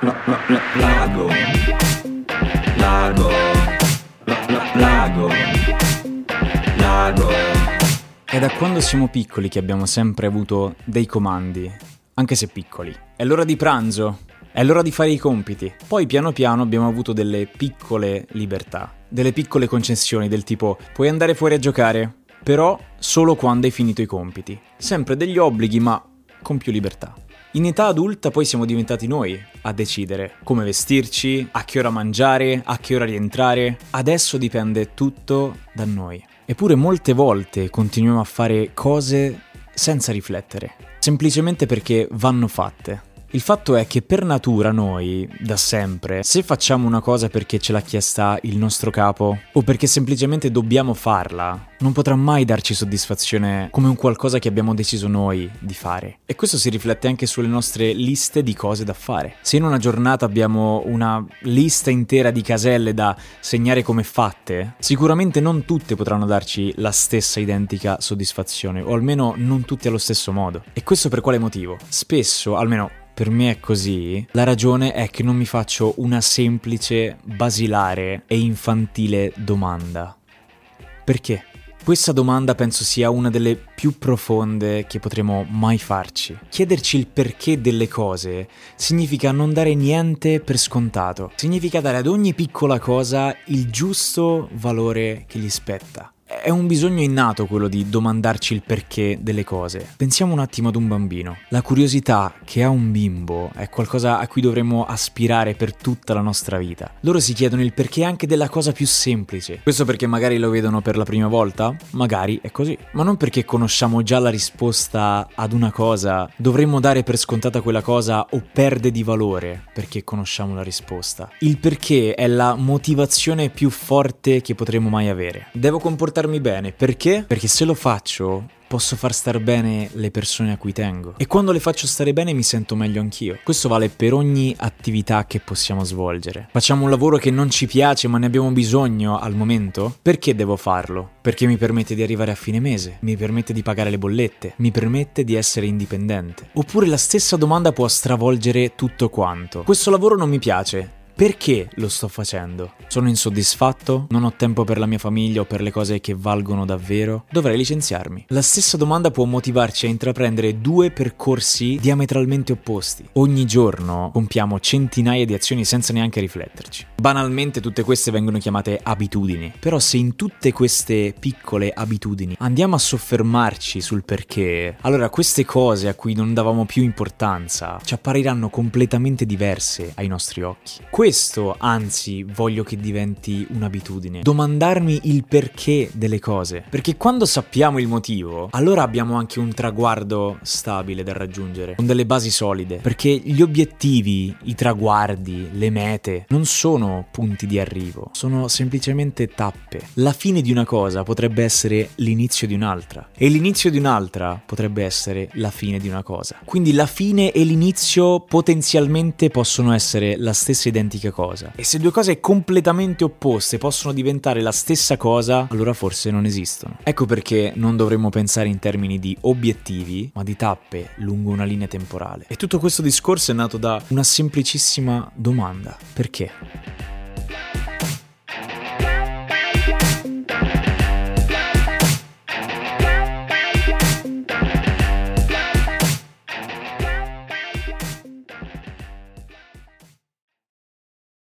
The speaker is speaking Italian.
Lago. Lago. Lago. Lago. È da quando siamo piccoli che abbiamo sempre avuto dei comandi, anche se piccoli. È l'ora di pranzo, è l'ora di fare i compiti. Poi piano piano abbiamo avuto delle piccole libertà, delle piccole concessioni del tipo puoi andare fuori a giocare, però solo quando hai finito i compiti. Sempre degli obblighi, ma con più libertà. In età adulta poi siamo diventati noi a decidere come vestirci, a che ora mangiare, a che ora rientrare. Adesso dipende tutto da noi. Eppure molte volte continuiamo a fare cose senza riflettere, semplicemente perché vanno fatte. Il fatto è che per natura noi, da sempre, se facciamo una cosa perché ce l'ha chiesta il nostro capo o perché semplicemente dobbiamo farla, non potrà mai darci soddisfazione come un qualcosa che abbiamo deciso noi di fare. E questo si riflette anche sulle nostre liste di cose da fare. Se in una giornata abbiamo una lista intera di caselle da segnare come fatte, sicuramente non tutte potranno darci la stessa identica soddisfazione, o almeno non tutte allo stesso modo. E questo per quale motivo? Spesso, almeno per me è così, la ragione è che non mi faccio una semplice, basilare e infantile domanda. Perché? Questa domanda penso sia una delle più profonde che potremo mai farci. Chiederci il perché delle cose significa non dare niente per scontato, significa dare ad ogni piccola cosa il giusto valore che gli spetta. È un bisogno innato quello di domandarci il perché delle cose. Pensiamo un attimo ad un bambino. La curiosità che ha un bimbo è qualcosa a cui dovremmo aspirare per tutta la nostra vita. Loro si chiedono il perché anche della cosa più semplice. Questo perché magari lo vedono per la prima volta? Magari è così. Ma non perché conosciamo già la risposta ad una cosa, dovremmo dare per scontata quella cosa o perde di valore perché conosciamo la risposta. Il perché è la motivazione più forte che potremo mai avere. Devo comportarmi comportarmi bene. Perché? Perché se lo faccio posso far star bene le persone a cui tengo. E quando le faccio stare bene mi sento meglio anch'io. Questo vale per ogni attività che possiamo svolgere. Facciamo un lavoro che non ci piace ma ne abbiamo bisogno al momento? Perché devo farlo? Perché mi permette di arrivare a fine mese, mi permette di pagare le bollette, mi permette di essere indipendente. Oppure la stessa domanda può stravolgere tutto quanto. Questo lavoro non mi piace, perché lo sto facendo? Sono insoddisfatto? Non ho tempo per la mia famiglia o per le cose che valgono davvero? Dovrei licenziarmi. La stessa domanda può motivarci a intraprendere due percorsi diametralmente opposti. Ogni giorno compiamo centinaia di azioni senza neanche rifletterci. Banalmente tutte queste vengono chiamate abitudini. Però se in tutte queste piccole abitudini andiamo a soffermarci sul perché, allora queste cose a cui non davamo più importanza ci appariranno completamente diverse ai nostri occhi. Questo, anzi, voglio che diventi un'abitudine. Domandarmi il perché delle cose. Perché quando sappiamo il motivo, allora abbiamo anche un traguardo stabile da raggiungere, con delle basi solide. Perché gli obiettivi, i traguardi, le mete, non sono punti di arrivo, sono semplicemente tappe. La fine di una cosa potrebbe essere l'inizio di un'altra e l'inizio di un'altra potrebbe essere la fine di una cosa. Quindi la fine e l'inizio potenzialmente possono essere la stessa identica cosa. E se due cose completamente opposte possono diventare la stessa cosa, allora forse non esistono. Ecco perché non dovremmo pensare in termini di obiettivi, ma di tappe lungo una linea temporale. E tutto questo discorso è nato da una semplicissima domanda. Perché?